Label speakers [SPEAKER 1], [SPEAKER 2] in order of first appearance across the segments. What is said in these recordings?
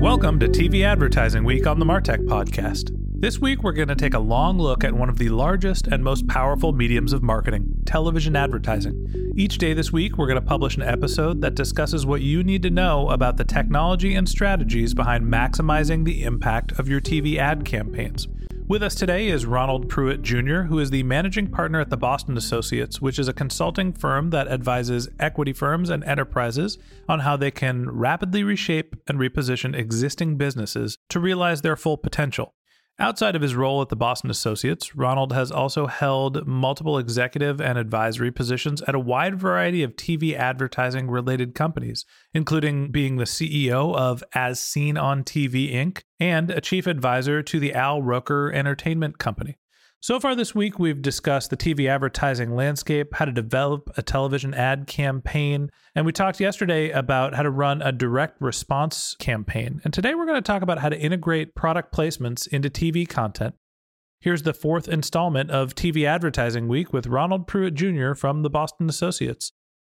[SPEAKER 1] Welcome to TV Advertising Week on the Martech Podcast. This week, we're going to take a long look at one of the largest and most powerful mediums of marketing television advertising. Each day this week, we're going to publish an episode that discusses what you need to know about the technology and strategies behind maximizing the impact of your TV ad campaigns. With us today is Ronald Pruett Jr., who is the managing partner at the Boston Associates, which is a consulting firm that advises equity firms and enterprises on how they can rapidly reshape and reposition existing businesses to realize their full potential. Outside of his role at the Boston Associates, Ronald has also held multiple executive and advisory positions at a wide variety of TV advertising related companies, including being the CEO of As Seen on TV Inc. and a chief advisor to the Al Roker Entertainment Company. So far this week, we've discussed the TV advertising landscape, how to develop a television ad campaign, and we talked yesterday about how to run a direct response campaign. And today we're going to talk about how to integrate product placements into TV content. Here's the fourth installment of TV Advertising Week with Ronald Pruett Jr. from the Boston Associates.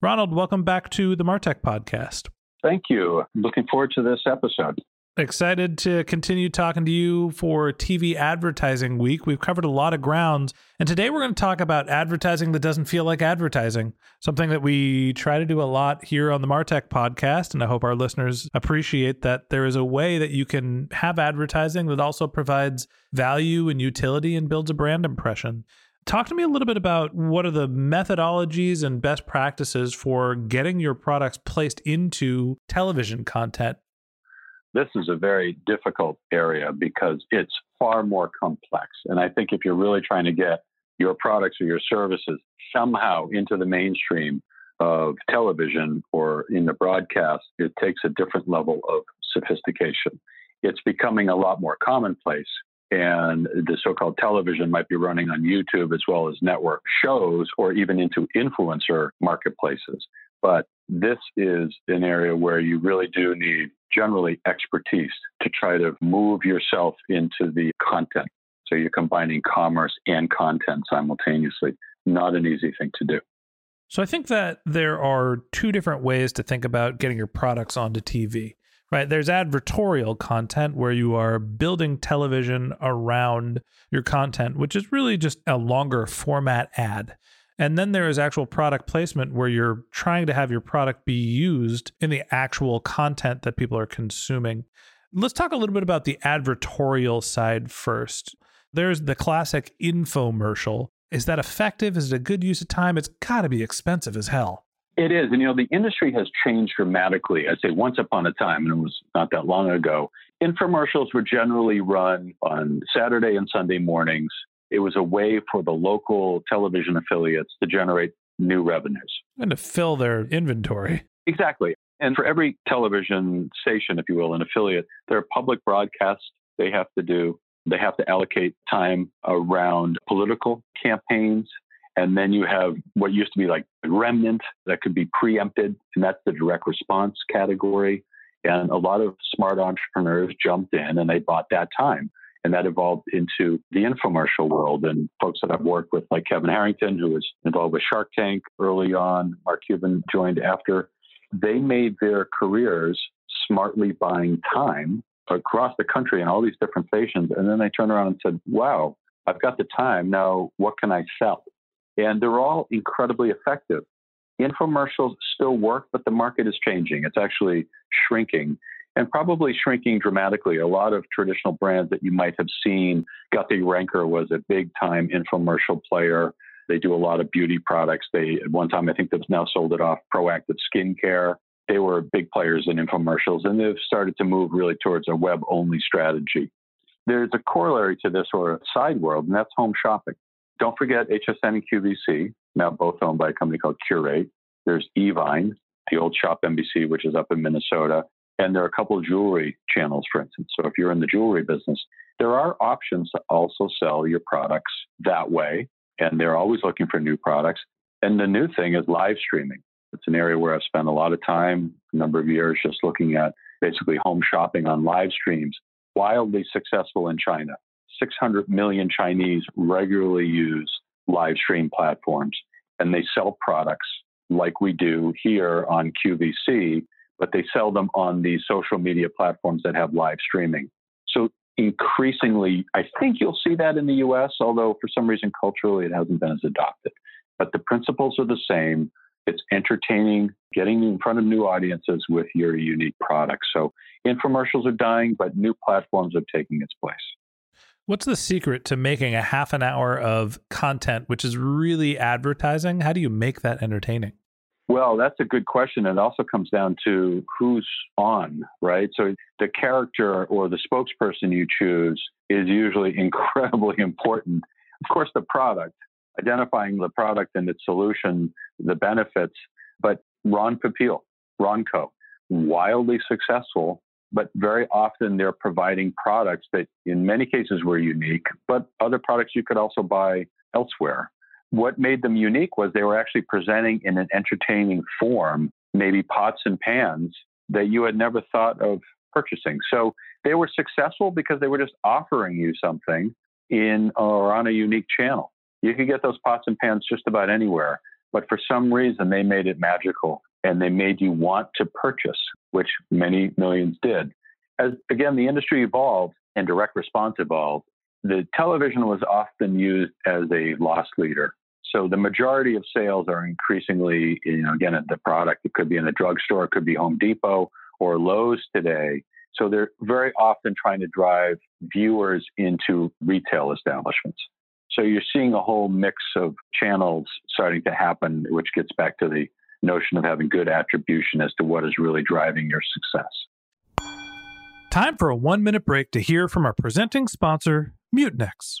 [SPEAKER 1] Ronald, welcome back to the Martech podcast.
[SPEAKER 2] Thank you. Looking forward to this episode.
[SPEAKER 1] Excited to continue talking to you for TV Advertising Week. We've covered a lot of grounds, and today we're going to talk about advertising that doesn't feel like advertising, something that we try to do a lot here on the Martech podcast. And I hope our listeners appreciate that there is a way that you can have advertising that also provides value and utility and builds a brand impression. Talk to me a little bit about what are the methodologies and best practices for getting your products placed into television content
[SPEAKER 2] this is a very difficult area because it's far more complex. And I think if you're really trying to get your products or your services somehow into the mainstream of television or in the broadcast, it takes a different level of sophistication. It's becoming a lot more commonplace. And the so called television might be running on YouTube as well as network shows or even into influencer marketplaces. But this is an area where you really do need generally expertise to try to move yourself into the content. So you're combining commerce and content simultaneously. Not an easy thing to do.
[SPEAKER 1] So I think that there are two different ways to think about getting your products onto TV. Right. There's advertorial content where you are building television around your content, which is really just a longer format ad. And then there is actual product placement where you're trying to have your product be used in the actual content that people are consuming. Let's talk a little bit about the advertorial side first. There's the classic infomercial. Is that effective? Is it a good use of time? It's got to be expensive as hell.
[SPEAKER 2] It is. And, you know, the industry has changed dramatically. I'd say once upon a time, and it was not that long ago, infomercials were generally run on Saturday and Sunday mornings it was a way for the local television affiliates to generate new revenues
[SPEAKER 1] and to fill their inventory.
[SPEAKER 2] Exactly. And for every television station, if you will, an affiliate, there are public broadcasts they have to do. They have to allocate time around political campaigns. And then you have what used to be like remnant that could be preempted, and that's the direct response category. And a lot of smart entrepreneurs jumped in and they bought that time And that evolved into the infomercial world. And folks that I've worked with, like Kevin Harrington, who was involved with Shark Tank early on, Mark Cuban joined after, they made their careers smartly buying time across the country in all these different stations. And then they turned around and said, wow, I've got the time. Now, what can I sell? And they're all incredibly effective. Infomercials still work, but the market is changing. It's actually shrinking and probably shrinking dramatically. A lot of traditional brands that you might have seen, Guthy-Renker was a big time infomercial player. They do a lot of beauty products. They, at one time, I think they've now sold it off, Proactiv Skincare. They were big players in infomercials, and they've started to move really towards a web only strategy. There's a corollary to this or a side world, and that's home shopping. Don't forget HSN and QVC, now both owned by a company called Qurate. There's Evine, the old Shop NBC, which is up in Minnesota. And there are a couple of jewelry channels, for instance. So if you're in the jewelry business, there are options to also sell your products that way. And they're always looking for new products. And the new thing is live streaming. It's an area where I've spent a lot of time, a number of years, just looking at basically home shopping on live streams. Wildly successful in China. 600 million Chinese regularly use live stream platforms and they sell products like we do here on QVC, but they sell them on the social media platforms that have live streaming. So increasingly, I think you'll see that in the US, although for some reason culturally it hasn't been as adopted. But the principles are the same. It's entertaining, getting in front of new audiences with your unique product. So infomercials are dying, but new platforms are taking its place.
[SPEAKER 1] What's the secret to making a half an hour of content which is really advertising? How do you make that entertaining?
[SPEAKER 2] Well, that's a good question. It also comes down to who's on, right? So the character or the spokesperson you choose is usually incredibly important. Of course, the product, identifying the product and its solution, the benefits. But Ron Popeil, Ronco, wildly successful but very often they're providing products that in many cases were unique, but other products you could also buy elsewhere. What made them unique was they were actually presenting in an entertaining form, maybe pots and pans that you had never thought of purchasing. So they were successful because they were just offering you something in or on a unique channel. You could get those pots and pans just about anywhere, but for some reason they made it magical and they made you want to purchase, which many millions did. As again, the industry evolved and direct response evolved, the television was often used as a loss leader. So the majority of sales are increasingly, you know, again, at the product. It could be in a drugstore, it could be Home Depot or Lowe's today. So they're very often trying to drive viewers into retail establishments. So you're seeing a whole mix of channels starting to happen, which gets back to the notion of having good attribution as to what is really driving your success.
[SPEAKER 1] Time for a one minute break to hear from our presenting sponsor, Mutinex.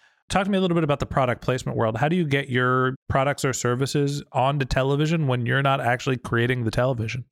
[SPEAKER 1] Talk to me a little bit about the product placement world. How do you get your products or services onto television when you're not actually creating the television?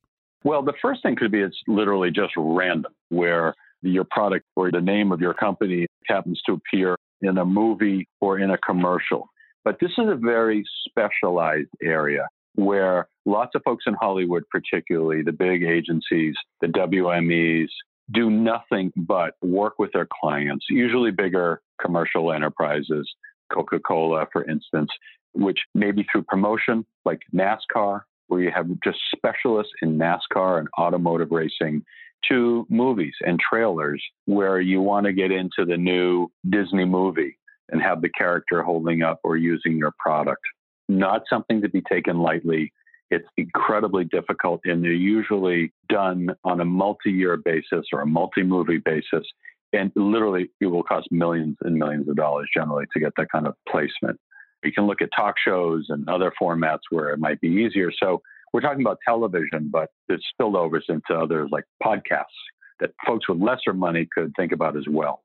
[SPEAKER 2] Well, the first thing could be it's literally just random, where your product or the name of your company happens to appear in a movie or in a commercial. But this is a very specialized area where lots of folks in Hollywood, particularly the big agencies, the WMEs, do nothing but work with their clients, usually bigger commercial enterprises, Coca Cola, for instance, which maybe through promotion, like NASCAR, where you have just specialists in NASCAR and automotive racing, to movies and trailers where you want to get into the new Disney movie and have the character holding up or using your product. Not something to be taken lightly. It's incredibly difficult, and they're usually done on a multi year basis or a multi movie basis. And literally, it will cost millions and millions of dollars generally to get that kind of placement. You can look at talk shows and other formats where it might be easier. So, we're talking about television, but there's spillovers into others like podcasts that folks with lesser money could think about as well.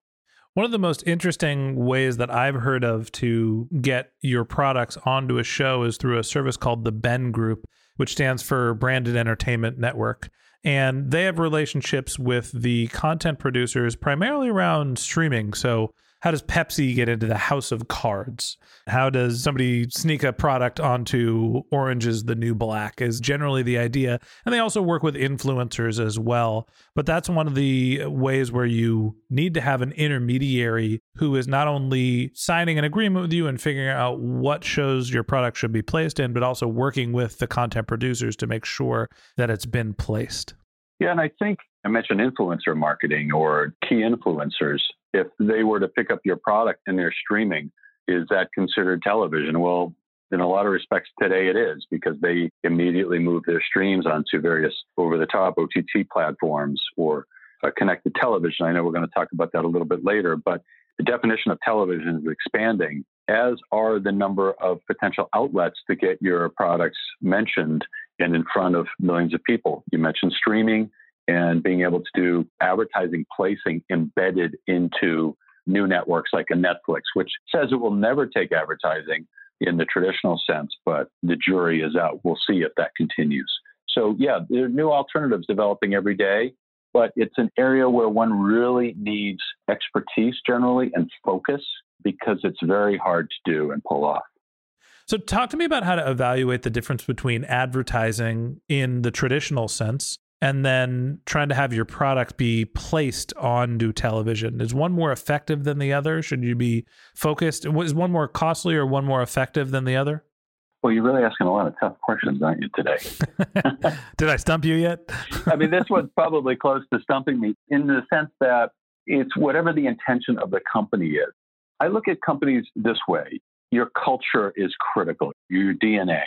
[SPEAKER 1] One of the most interesting ways that I've heard of to get your products onto a show is through a service called the Ben Group, which stands for Branded Entertainment Network. And they have relationships with the content producers primarily around streaming. So how does Pepsi get into the house of cards? How does somebody sneak a product onto Orange is the New Black? Is generally the idea. And they also work with influencers as well. But that's one of the ways where you need to have an intermediary who is not only signing an agreement with you and figuring out what shows your product should be placed in, but also working with the content producers to make sure that it's been placed.
[SPEAKER 2] Yeah, and I think I mentioned influencer marketing or key influencers. If they were to pick up your product and they're streaming, is that considered television? Well, in a lot of respects, today it is because they immediately move their streams onto various over the top OTT platforms or connected television. I know we're going to talk about that a little bit later, but the definition of television is expanding, as are the number of potential outlets to get your products mentioned and in front of millions of people. You mentioned streaming and being able to do advertising placing embedded into new networks like a Netflix, which says it will never take advertising in the traditional sense, but the jury is out. We'll see if that continues. So, yeah, there are new alternatives developing every day, but it's an area where one really needs expertise generally and focus because it's very hard to do and pull off.
[SPEAKER 1] So, talk to me about how to evaluate the difference between advertising in the traditional sense and then trying to have your product be placed on onto television. Is one more effective than the other? Should you be focused? Is one more costly or one more effective than the other?
[SPEAKER 2] Well, you're really asking a lot of tough questions, aren't you, today?
[SPEAKER 1] Did I stump you yet?
[SPEAKER 2] I mean, this one's probably close to stumping me in the sense that it's whatever the intention of the company is. I look at companies this way your culture is critical, your DNA.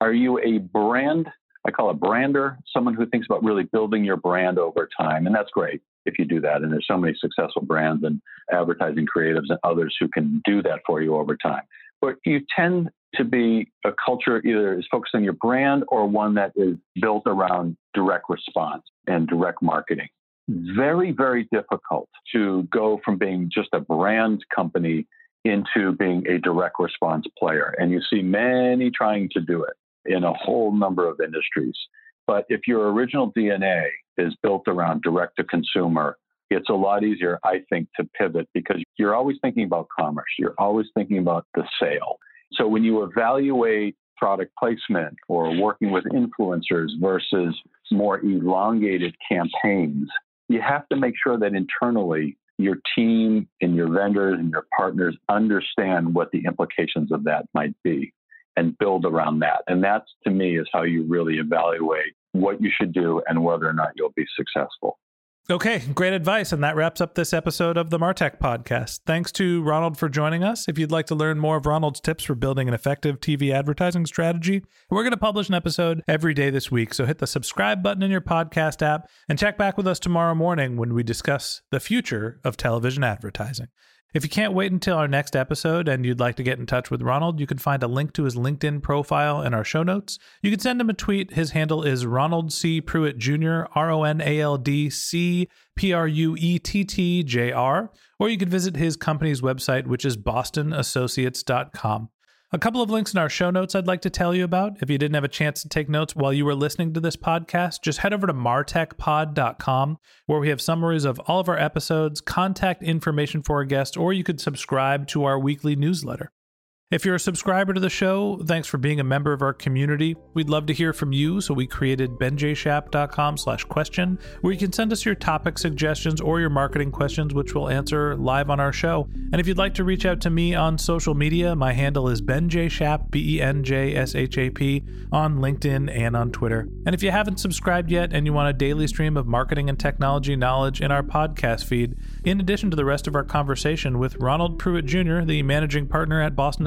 [SPEAKER 2] Are you a brand? I call a brander, someone who thinks about really building your brand over time. And that's great if you do that. And there's so many successful brands and advertising creatives and others who can do that for you over time. But you tend to be a culture either is focused on your brand or one that is built around direct response and direct marketing. Very, very difficult to go from being just a brand company into being a direct response player. And you see many trying to do it in a whole number of industries. But if your original DNA is built around direct to consumer, it's a lot easier, I think, to pivot because you're always thinking about commerce. You're always thinking about the sale. So when you evaluate product placement or working with influencers versus more elongated campaigns, you have to make sure that internally your team and your vendors and your partners understand what the implications of that might be and build around that. And that's to me is how you really evaluate what you should do and whether or not you'll be successful.
[SPEAKER 1] Okay, great advice. And that wraps up this episode of the Martech podcast. Thanks to Ronald for joining us. If you'd like to learn more of Ronald's tips for building an effective TV advertising strategy, we're going to publish an episode every day this week. So hit the subscribe button in your podcast app and check back with us tomorrow morning when we discuss the future of television advertising. If you can't wait until our next episode and you'd like to get in touch with Ronald, you can find a link to his LinkedIn profile in our show notes. You can send him a tweet. His handle is Ronald C. Pruett Jr., R O N A L D C P R U E T T J R. Or you can visit his company's website, which is bostonassociates.com. A couple of links in our show notes I'd like to tell you about. If you didn't have a chance to take notes while you were listening to this podcast, just head over to martechpod.com where we have summaries of all of our episodes, contact information for our guests, or you could subscribe to our weekly newsletter. If you're a subscriber to the show, thanks for being a member of our community. We'd love to hear from you, so we created benjshap.com slash question, where you can send us your topic suggestions or your marketing questions, which we'll answer live on our show. And if you'd like to reach out to me on social media, my handle is benjshap, B-E-N-J-S-H-A-P, on LinkedIn and on Twitter. And if you haven't subscribed yet and you want a daily stream of marketing and technology knowledge in our podcast feed, in addition to the rest of our conversation with Ronald Pruett Jr., the managing partner at Boston